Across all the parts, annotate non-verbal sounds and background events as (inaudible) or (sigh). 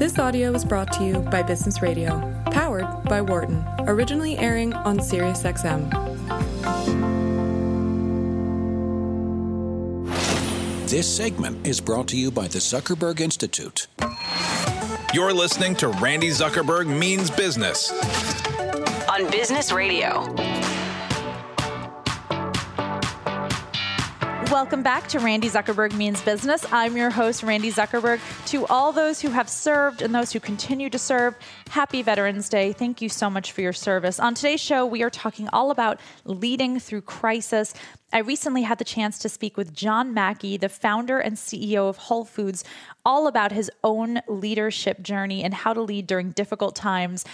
This audio is brought to you by Business Radio, powered by Wharton, originally airing on SiriusXM. This segment is brought to you by the Zuckerberg Institute. You're listening to Randi Zuckerberg Means Business on Business Radio. Welcome back to Randi Zuckerberg Means Business. I'm your host, Randi Zuckerberg. To all those who have served and those who continue to serve, happy Veterans Day. Thank you so much for your service. On today's show, we are talking all about leading through crisis. I recently had the chance to speak with John Mackey, the founder and CEO of Whole Foods, all about his own leadership journey and how to lead during difficult times.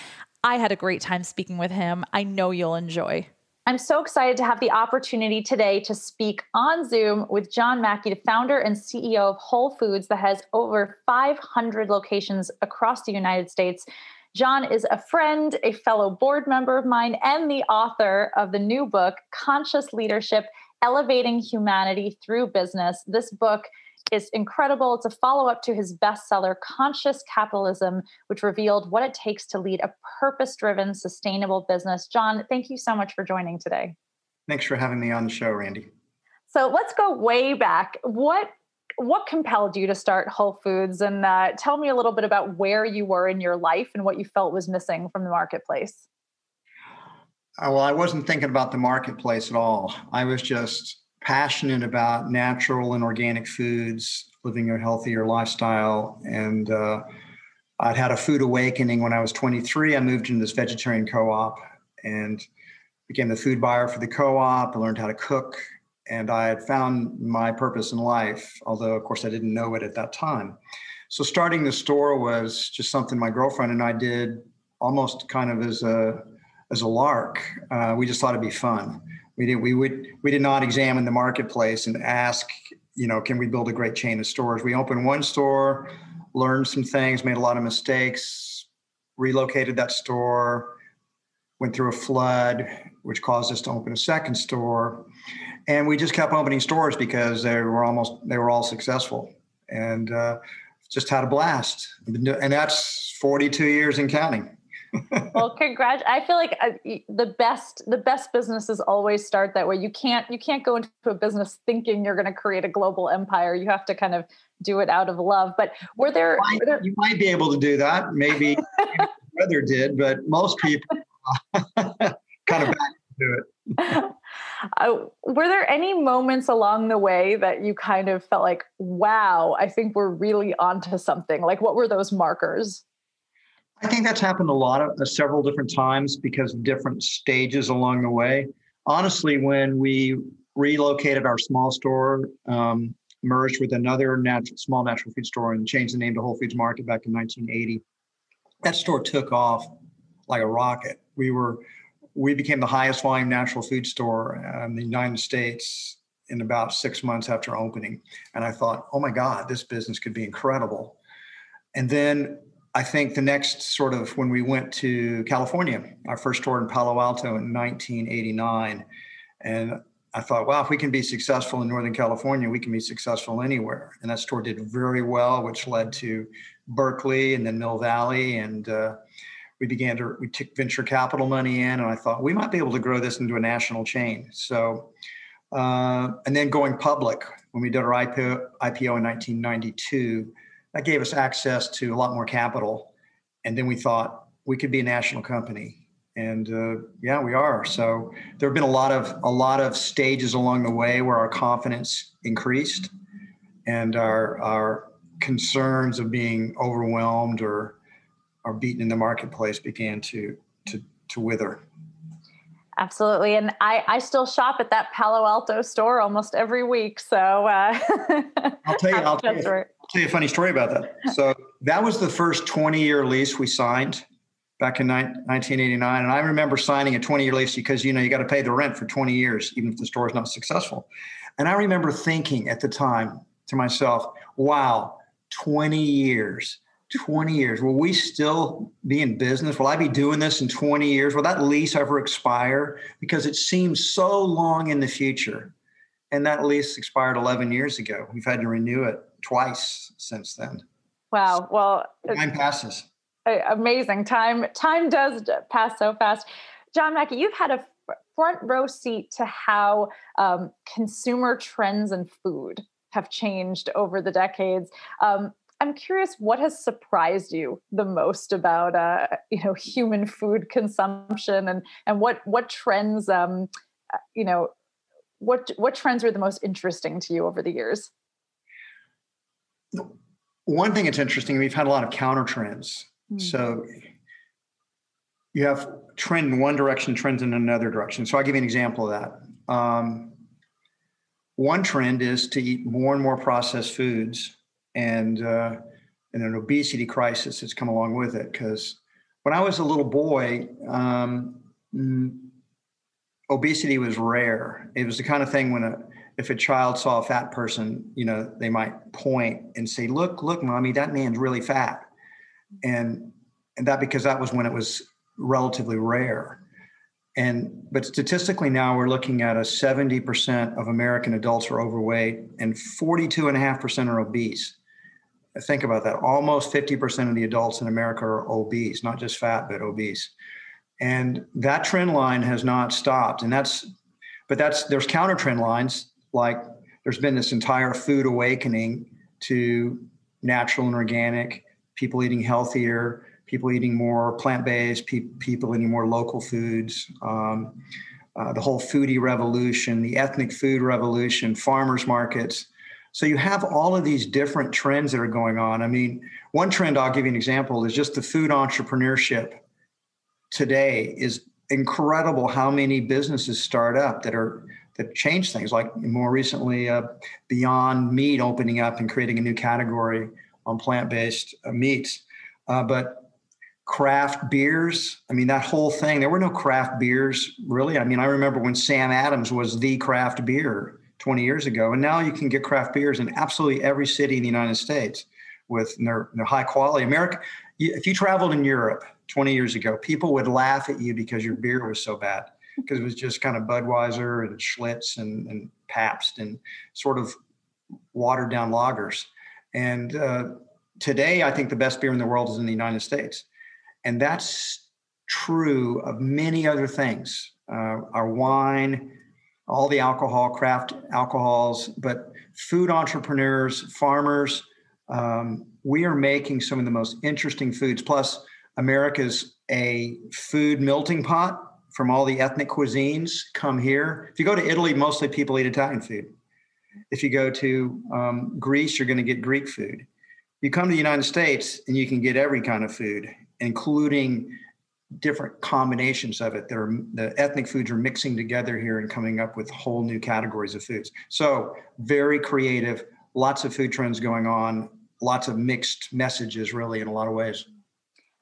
I had a great time speaking with him. I know you'll enjoy. I'm so excited to have the opportunity today to speak on Zoom with John Mackey, the founder and CEO of Whole Foods, that has over 500 locations across the United States. John is a friend, a fellow board member of mine, and the author of the new book, Conscious Leadership Elevating Humanity Through Business. This book is incredible. It's a follow up to his bestseller, Conscious Capitalism, which revealed what it takes to lead a purpose driven, sustainable business. John, thank you so much for joining today. Thanks for having me on the show, Randi. So let's go way back. What what compelled you to start Whole Foods, and uh, tell me a little bit about where you were in your life and what you felt was missing from the marketplace. Uh, well, I wasn't thinking about the marketplace at all. I was just passionate about natural and organic foods, living a healthier lifestyle. And uh, I'd had a food awakening when I was 23. I moved into this vegetarian co op and became the food buyer for the co op. I learned how to cook. And I had found my purpose in life, although, of course, I didn't know it at that time. So, starting the store was just something my girlfriend and I did almost kind of as a as a lark. Uh, we just thought it'd be fun we did we would we did not examine the marketplace and ask you know can we build a great chain of stores? We opened one store learned some things made a lot of mistakes relocated that store went through a flood which caused us to open a second store. And we just kept opening stores because they were almost they were all successful. And uh, just had a blast. And that's 42 years in counting well, congrats! I feel like uh, the best the best businesses always start that way. You can't you can't go into a business thinking you're going to create a global empire. You have to kind of do it out of love. But were there, you might, were there... You might be able to do that. Maybe (laughs) brother did, but most people (laughs) kind of back to it. (laughs) Uh, were there any moments along the way that you kind of felt like, wow, I think we're really onto something? Like, what were those markers? I think that's happened a lot of uh, several different times because of different stages along the way. Honestly, when we relocated our small store, um, merged with another natural, small natural food store, and changed the name to Whole Foods Market back in 1980, that store took off like a rocket. We were we became the highest volume natural food store in the United States in about six months after opening. And I thought, oh my God, this business could be incredible. And then I think the next sort of when we went to California, our first tour in Palo Alto in 1989, and I thought, wow, if we can be successful in Northern California, we can be successful anywhere. And that store did very well, which led to Berkeley and then Mill Valley. And uh, we began to, we took venture capital money in, and I thought we might be able to grow this into a national chain. So, uh, and then going public, when we did our IPO, IPO in 1992, that gave us access to a lot more capital. And then we thought we could be a national company. And uh, yeah, we are. So there have been a lot of a lot of stages along the way where our confidence increased, and our our concerns of being overwhelmed or or beaten in the marketplace began to to to wither. Absolutely. And I, I still shop at that Palo Alto store almost every week. So uh, (laughs) I'll tell you, I'll tell you, tell you a funny story about that. So that was the first 20 year lease we signed back in 1989. And I remember signing a 20 year lease because, you know, you got to pay the rent for 20 years, even if the store is not successful. And I remember thinking at the time to myself, wow, 20 years 20 years. Will we still be in business? Will I be doing this in 20 years? Will that lease ever expire? Because it seems so long in the future. And that lease expired 11 years ago. We've had to renew it twice since then. Wow. Well, time passes. Amazing. Time time does pass so fast. John Mackey, you've had a front row seat to how um, consumer trends and food have changed over the decades. Um, I'm curious, what has surprised you the most about uh, you know human food consumption, and and what what trends um, uh, you know what what trends were the most interesting to you over the years? One thing that's interesting, we've had a lot of counter trends. Mm. So you have trend in one direction, trends in another direction. So I'll give you an example of that. Um, one trend is to eat more and more processed foods and uh, and an obesity crisis that's come along with it. Because when I was a little boy, um, obesity was rare. It was the kind of thing when a if a child saw a fat person, you know, they might point and say, "Look, look, mommy, that man's really fat," and and that because that was when it was relatively rare. And but statistically now we're looking at a 70% of American adults are overweight and 42.5% are obese. Think about that. Almost 50% of the adults in America are obese, not just fat, but obese. And that trend line has not stopped. And that's, but that's, there's counter trend lines like there's been this entire food awakening to natural and organic, people eating healthier, people eating more plant-based, pe- people eating more local foods. Um, uh, the whole foodie revolution, the ethnic food revolution, farmers markets. So you have all of these different trends that are going on. I mean, one trend I'll give you an example is just the food entrepreneurship today is incredible how many businesses start up that are that change things like more recently uh, beyond meat opening up and creating a new category on plant-based uh, meats uh, but craft beers. I mean, that whole thing, there were no craft beers really. I mean, I remember when Sam Adams was the craft beer 20 years ago, and now you can get craft beers in absolutely every city in the United States with their, their high quality. America, if you traveled in Europe 20 years ago, people would laugh at you because your beer was so bad because it was just kind of Budweiser and Schlitz and, and Pabst and sort of watered down lagers. And uh, today, I think the best beer in the world is in the United States. And that's true of many other things uh, our wine, all the alcohol, craft alcohols, but food entrepreneurs, farmers, um, we are making some of the most interesting foods. Plus, America's a food melting pot from all the ethnic cuisines come here. If you go to Italy, mostly people eat Italian food. If you go to um, Greece, you're going to get Greek food. You come to the United States and you can get every kind of food including different combinations of it. There, the ethnic foods are mixing together here and coming up with whole new categories of foods. So very creative, lots of food trends going on, lots of mixed messages, really, in a lot of ways.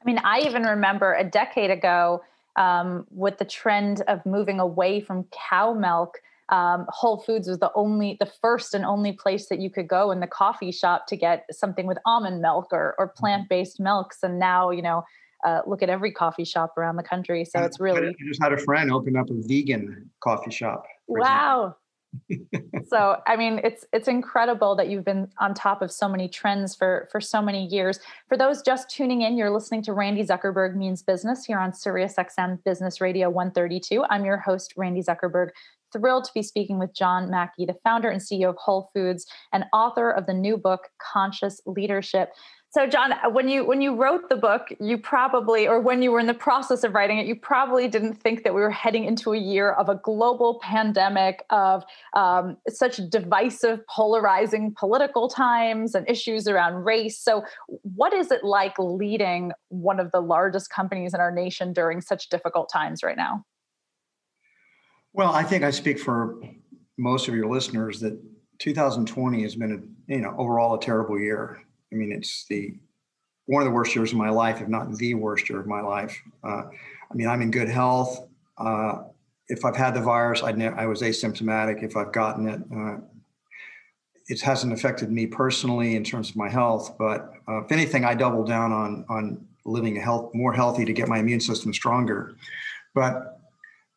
I mean, I even remember a decade ago um, with the trend of moving away from cow milk. Um, Whole Foods was the only, the first and only place that you could go in the coffee shop to get something with almond milk or, or mm-hmm. plant-based milks. And now, you know, uh, look at every coffee shop around the country. So it's really. I just had a friend open up a vegan coffee shop. Wow. So I mean, it's it's incredible that you've been on top of so many trends for for so many years. For those just tuning in, you're listening to Randi Zuckerberg Means Business here on SiriusXM Business Radio 132. I'm your host, Randi Zuckerberg thrilled to be speaking with John Mackey, the founder and CEO of Whole Foods and author of the new book Conscious Leadership. So John, when you when you wrote the book, you probably or when you were in the process of writing it, you probably didn't think that we were heading into a year of a global pandemic of um, such divisive, polarizing political times and issues around race. So, what is it like leading one of the largest companies in our nation during such difficult times right now? Well, I think I speak for most of your listeners that 2020 has been a you know overall a terrible year. I mean, it's the one of the worst years of my life, if not the worst year of my life. Uh, I mean, I'm in good health. Uh, if I've had the virus, I, ne- I was asymptomatic. If I've gotten it, uh, it hasn't affected me personally in terms of my health. But uh, if anything, I double down on on living a health more healthy to get my immune system stronger. But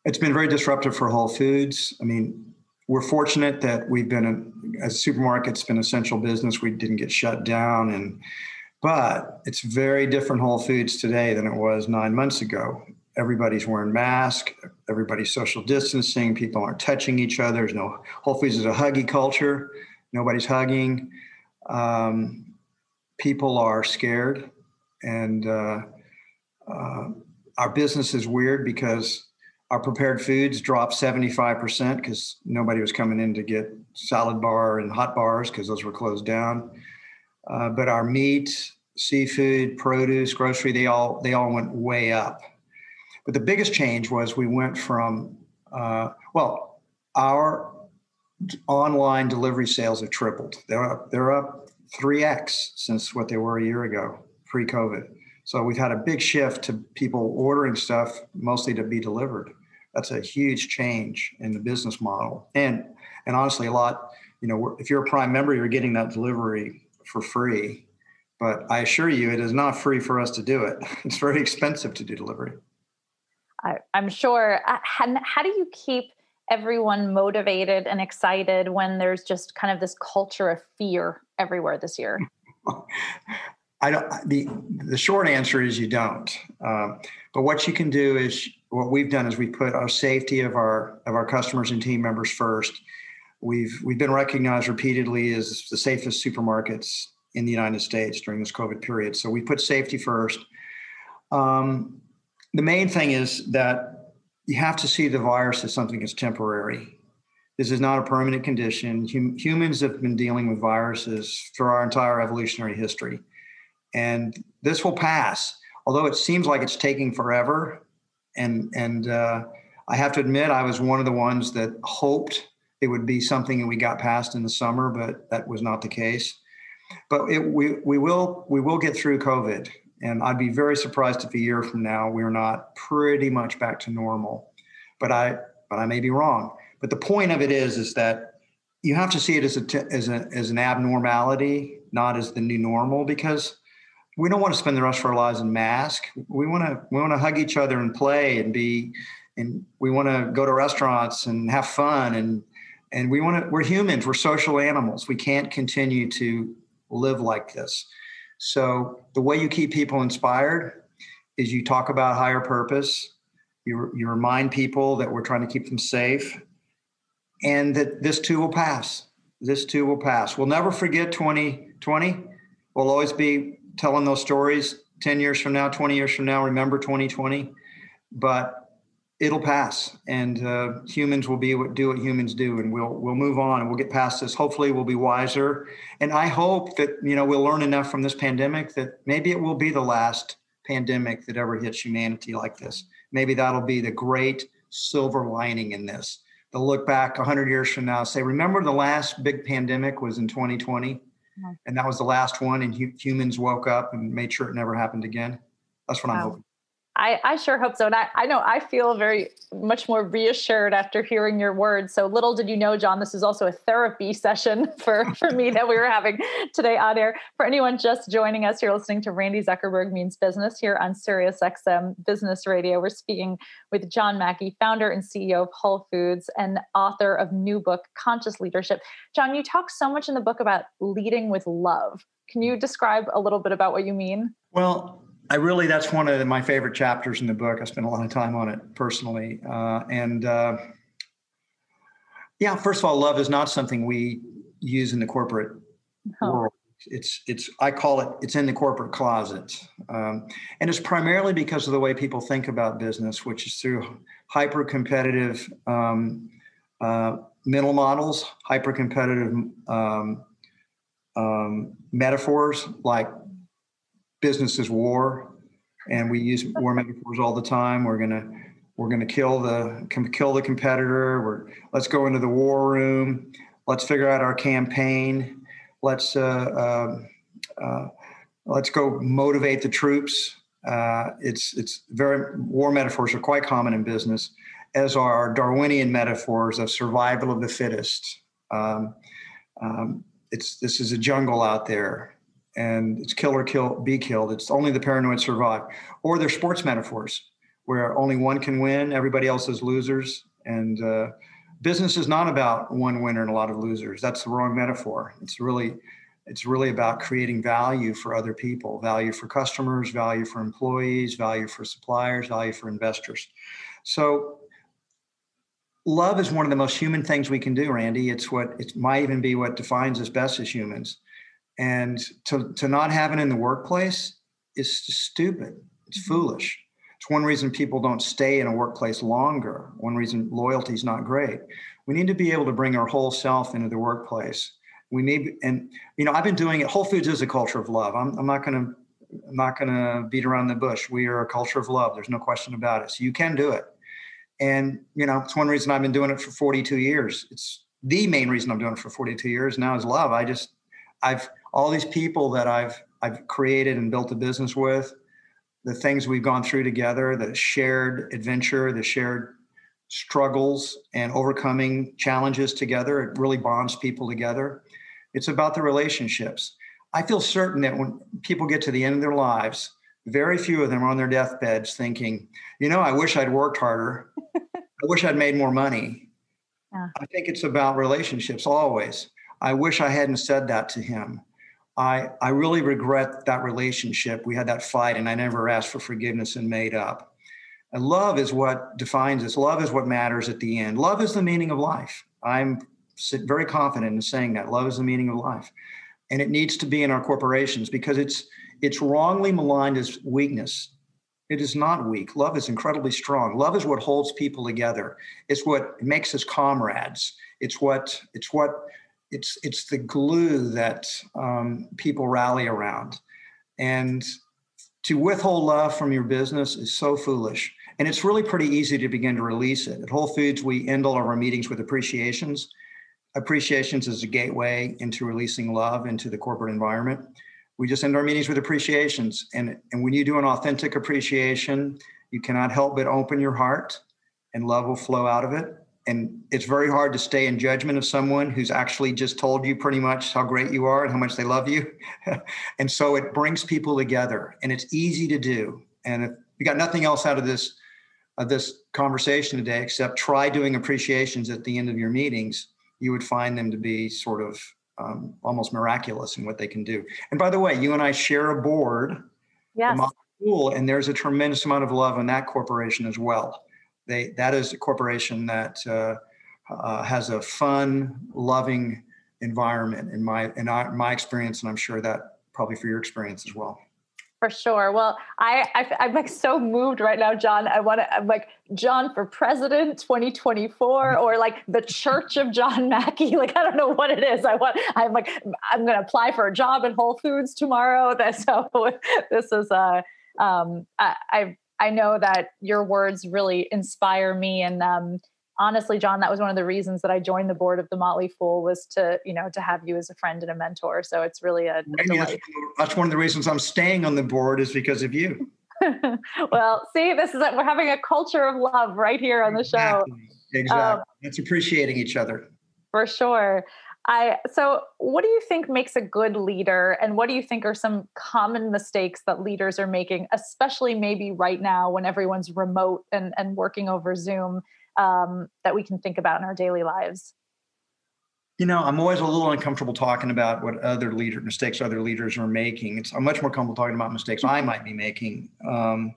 it's been very disruptive for Whole Foods. I mean, we're fortunate that we've been a, a supermarket's been essential business. We didn't get shut down, and But it's very different Whole Foods today than it was nine months ago. Everybody's wearing masks, everybody's social distancing, people aren't touching each other. There's no Whole Foods is a huggy culture. Nobody's hugging. Um, people are scared, and uh, uh, our business is weird because our prepared foods dropped 75% because nobody was coming in to get salad bar and hot bars because those were closed down. Uh, but our meat, seafood, produce, grocery, they all they all went way up. But the biggest change was we went from uh, well, our online delivery sales have tripled. They're up, they're up 3x since what they were a year ago, pre-COVID. So we've had a big shift to people ordering stuff mostly to be delivered. That's a huge change in the business model. And and honestly, a lot, you know, if you're a Prime member, you're getting that delivery for free. But I assure you, it is not free for us to do it. (laughs) It's very expensive to do delivery. I, am sure. Uh, how, how do you keep everyone motivated and excited when there's just kind of this culture of fear everywhere this year? (laughs) I don't. The the short answer is you don't. Um, but what you can do is what we've done is we put our safety of our of our customers and team members first. We've we've been recognized repeatedly as the safest supermarkets in the United States during this COVID period. So we put safety first. Um, the main thing is that you have to see the virus as something that's temporary. This is not a permanent condition. Hum- humans have been dealing with viruses for our entire evolutionary history and this will pass. Although it seems like it's taking forever, and and uh, I have to admit, I was one of the ones that hoped it would be something that we got past in the summer, but that was not the case. But it, we we will we will get through COVID, and I'd be very surprised if a year from now we're not pretty much back to normal. But I but I may be wrong. But the point of it is is that you have to see it as a as a as an abnormality, not as the new normal, because we don't want to spend the rest of our lives in mask. We want to we want to hug each other and play and be and we want to go to restaurants and have fun and and we want to we're humans, we're social animals. We can't continue to live like this. So the way you keep people inspired is you talk about higher purpose. You, you remind people that we're trying to keep them safe and that this too will pass. This too will pass. We'll never forget 2020. We'll always be telling those stories 10 years from now, 20 years from now, remember 2020. But it'll pass and uh, humans will be what do what humans do and we'll we'll move on and we'll get past this. Hopefully we'll be wiser. And i hope that you know we'll learn enough from this pandemic that maybe it will be the last pandemic that ever hits humanity like this. Maybe that'll be the great silver lining in this. They'll look back 100 years from now say remember the last big pandemic was in 2020 and that was the last one. And hu- humans woke up and made sure it never happened again. That's what wow. I'm hoping. I, I sure hope so. And I, I know I feel very much more reassured after hearing your words. So little did you know, John, this is also a therapy (laughs) session for, for me that we were having today on air. For anyone just joining us, you're listening to Randi Zuckerberg Means Business here on Sirius XM Business Radio. We're speaking with John Mackey, founder and CEO of Whole Foods and author of new book, Conscious Leadership. John, you talk so much in the book about leading with love. Can you describe a little bit about what you mean? Well, I really, that's one of my favorite chapters in the book. I spent a lot of time on it personally. Uh, and uh, yeah, first of all, love is not something we use in the corporate world. It's, it's, I call it, it's in the corporate closet. Um, and it's primarily because of the way people think about business, which is through hyper competitive um, uh, mental models, hyper competitive um, um, metaphors like business is war, and we use war metaphors all the time. We're gonna we're gonna kill the kill the competitor. We're let's go into the war room. Let's figure out our campaign. Let's uh, uh, uh, let's go motivate the troops. Uh, it's it's very war metaphors are quite common in business, as are Darwinian metaphors of survival of the fittest. Um, um, it's this is a jungle out there and it's kill or kill, be killed. It's only the paranoid survive. Or they're sports metaphors where only one can win, everybody else is losers. And uh, business is not about one winner and a lot of losers. That's the wrong metaphor. It's really It's really about creating value for other people, value for customers, value for employees, value for suppliers, value for investors. So love is one of the most human things we can do, Randi. It's what it might even be what defines us best as humans. And to, to not have it in the workplace is stupid. It's mm-hmm. foolish. It's one reason people don't stay in a workplace longer. One reason loyalty is not great. We need to be able to bring our whole self into the workplace. We need, and you know, I've been doing it. Whole Foods is a culture of love. I'm, I'm not going to, I'm not going to beat around the bush. We are a culture of love. There's no question about it. So you can do it. And you know, it's one reason I've been doing it for 42 years. It's the main reason I'm doing it for 42 years now is love. I just, I've all these people that I've I've created and built a business with, the things we've gone through together, the shared adventure, the shared struggles and overcoming challenges together. It really bonds people together. It's about the relationships. I feel certain that when people get to the end of their lives, very few of them are on their deathbeds thinking, you know, I wish I'd worked harder. I wish I'd made more money. Yeah. I think it's about relationships always. I wish I hadn't said that to him. I, I really regret that relationship. We had that fight, and I never asked for forgiveness and made up. And love is what defines us. Love is what matters at the end. Love is the meaning of life. I'm very confident in saying that. Love is the meaning of life. And it needs to be in our corporations because it's it's wrongly maligned as weakness. It is not weak. Love is incredibly strong. Love is what holds people together. It's what makes us comrades. It's what it's what it's it's the glue that um, people rally around, and to withhold love from your business is so foolish. And it's really pretty easy to begin to release it. At Whole Foods, we end all of our meetings with appreciations. Appreciations is a gateway into releasing love into the corporate environment. We just end our meetings with appreciations. And, and when you do an authentic appreciation, you cannot help but open your heart and love will flow out of it and it's very hard to stay in judgment of someone who's actually just told you pretty much how great you are and how much they love you. (laughs) And so it brings people together and it's easy to do. And if you got nothing else out of this of this conversation today except try doing appreciations at the end of your meetings you would find them to be sort of um, almost miraculous in what they can do. And by the way you and i share a board yes. School, and there's a tremendous amount of love in that corporation as well they that is a corporation that uh, uh, has a fun, loving environment in my in my experience, and I'm sure that probably for your experience as well. For sure. Well, I, I am like so moved right now, John. I want to. I'm like John for President 2024, or like the Church of John Mackey. (laughs) Like I don't know what it is. I want. I'm like I'm going to apply for a job at Whole Foods tomorrow. That (laughs) so this is uh um I, I've I know that your words really inspire me. And um, honestly, John, that was one of the reasons that I joined the board of the Motley Fool was to, you know, to have you as a friend and a mentor. So it's really a, a that's, that's one of the reasons I'm staying on the board is because of you. (laughs) well, see, this is we're having a culture of love right here on the show. Exactly. exactly. Um, it's appreciating each other. For sure. I so what do you think makes a good leader and what do you think are some common mistakes that leaders are making especially maybe right now when everyone's remote and and working over Zoom um, that we can think about in our daily lives? You know, I'm always a little uncomfortable talking about what other leader mistakes other leaders are making. It's I'm much more comfortable talking about mistakes I might be making. Um,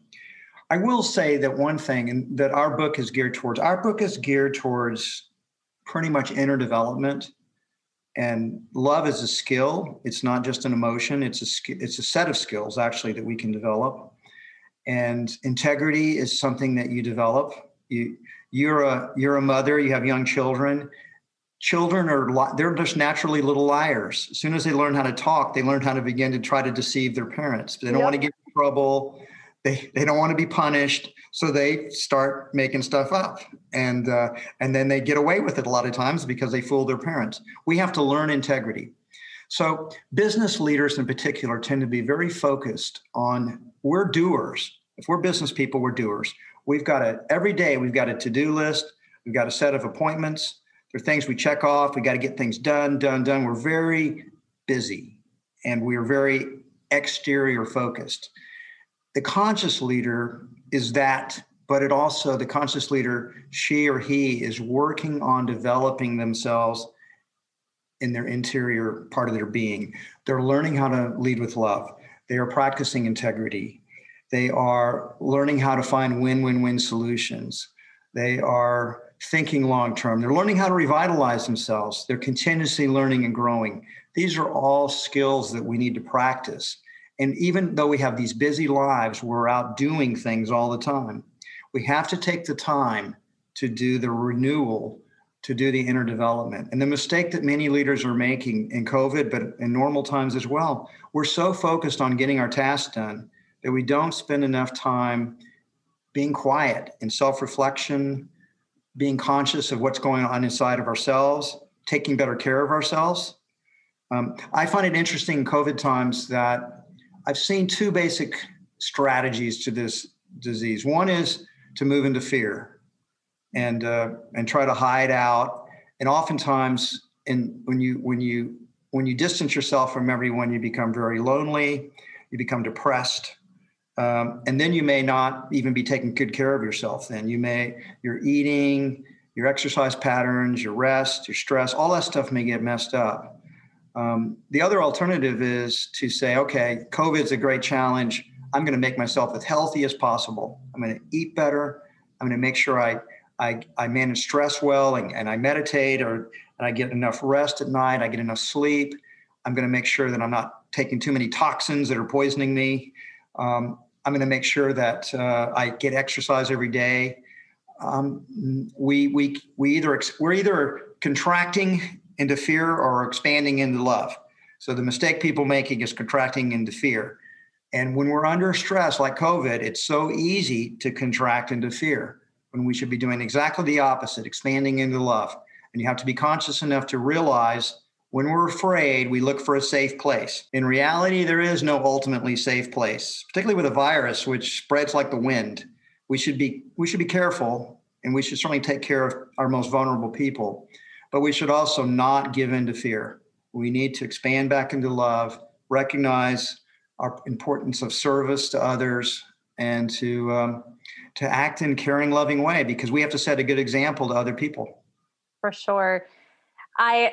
I will say that one thing, and that our book is geared towards. Our book is geared towards pretty much inner development and love is a skill. It's not just an emotion. It's a it's a set of skills actually that we can develop. And integrity is something that you develop. You you're a you're a mother. You have young children. Children are they're just naturally little liars. As soon as they learn how to talk they learn how to begin to try to deceive their parents. They don't yep. want to get in trouble they they don't want to be punished so they start making stuff up. And uh, and then they get away with it a lot of times because they fool their parents. We have to learn integrity. So business leaders in particular tend to be very focused on we're doers. If we're business people we're doers. We've got a every day we've got a to-do list we've got a set of appointments there are things we check off we got to get things done done done. We're very busy and we're very exterior focused the conscious leader is that but it also the conscious leader she or he is working on developing themselves in their interior part of their being. They're learning how to lead with love. They are practicing integrity. They are learning how to find win win win solutions. They are thinking long term. They're learning how to revitalize themselves. They're continuously learning and growing. These are all skills that we need to practice. And even though we have these busy lives, we're out doing things all the time. We have to take the time to do the renewal, to do the inner development. And the mistake that many leaders are making in COVID, but in normal times as well, we're so focused on getting our tasks done that we don't spend enough time being quiet in self reflection, being conscious of what's going on inside of ourselves, taking better care of ourselves. Um, I find it interesting in COVID times that I've seen two basic strategies to this disease. One is to move into fear and uh, and try to hide out. And oftentimes, in when you when you when you distance yourself from everyone, you become very lonely. You become depressed. Um, and then you may not even be taking good care of yourself then you may your eating your exercise patterns your rest your stress all that stuff may get messed up um, the other alternative is to say okay covid's a great challenge i'm going to make myself as healthy as possible i'm going to eat better i'm going to make sure i I, I manage stress well and, and I meditate or and I get enough rest at night, I get enough sleep. I'm going to make sure that I'm not taking too many toxins that are poisoning me. Um, I'm going to make sure that uh, I get exercise every day. Um, we we we either we're either contracting into fear or expanding into love. So the mistake people making is contracting into fear. And when we're under stress like COVID, it's so easy to contract into fear when we should be doing exactly the opposite, expanding into love. And you have to be conscious enough to realize when we're afraid, we look for a safe place. In reality, there is no ultimately safe place, particularly with a virus which spreads like the wind. We should be we should be careful and we should certainly take care of our most vulnerable people. But we should also not give in to fear. We need to expand back into love, recognize our importance of service to others, and to um, to act in caring, loving way because we have to set a good example to other people. For sure. I,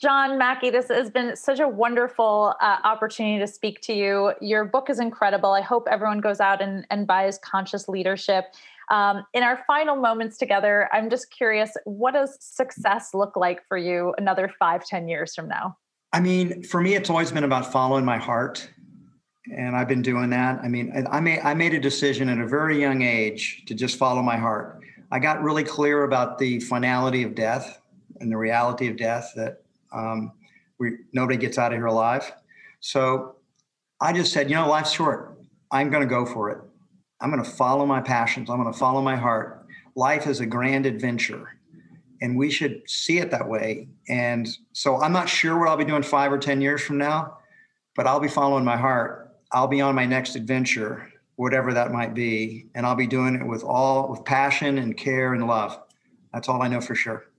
John Mackey, this has been such a wonderful uh, opportunity to speak to you. Your book is incredible. I hope everyone goes out and, and buys Conscious Leadership. Um, in our final moments together, I'm just curious, what does success look like for you another five, ten years from now? I mean, for me, it's always been about following my heart. And I've been doing that. I mean, I made, I made a decision at a very young age to just follow my heart. I got really clear about the finality of death and the reality of death that um, we, nobody gets out of here alive. So I just said, you know, life's short. I'm going to go for it. I'm going to follow my passions. I'm going to follow my heart. Life is a grand adventure, and we should see it that way. And so I'm not sure what I'll be doing five or 10 years from now, but I'll be following my heart. I'll be on my next adventure, whatever that might be, and I'll be doing it with all with passion and care and love. That's all I know for sure.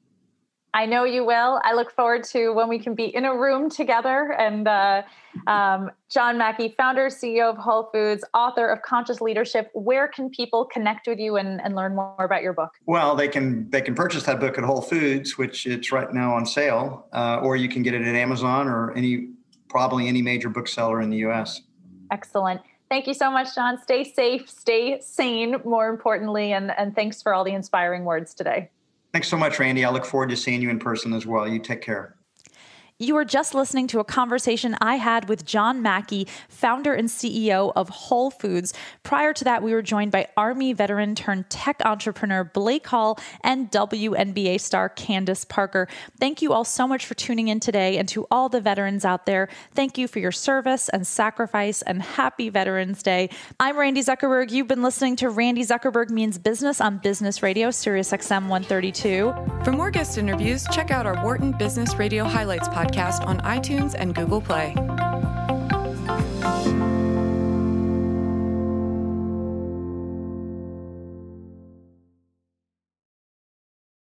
I know you will. I look forward to when we can be in a room together. And uh, um, John Mackey, founder, CEO of Whole Foods, author of Conscious Leadership. Where can people connect with you and, and learn more about your book? Well, they can they can purchase that book at Whole Foods, which it's right now on sale, uh, or you can get it at Amazon or any probably any major bookseller in the U.S. Excellent. Thank you so much, John. Stay safe, stay sane, more importantly, and, and thanks for all the inspiring words today. Thanks so much, Randi. I look forward to seeing you in person as well. You take care. You were just listening to a conversation I had with John Mackey, founder and CEO of Whole Foods. Prior to that, we were joined by Army veteran turned tech entrepreneur Blake Hall and WNBA star Candace Parker. Thank you all so much for tuning in today. And to all the veterans out there, thank you for your service and sacrifice and happy Veterans Day. I'm Randi Zuckerberg. You've been listening to Randi Zuckerberg Means Business on Business Radio, Sirius XM 132. For more guest interviews, check out our Wharton Business Radio Highlights podcast podcast on iTunes and Google Play.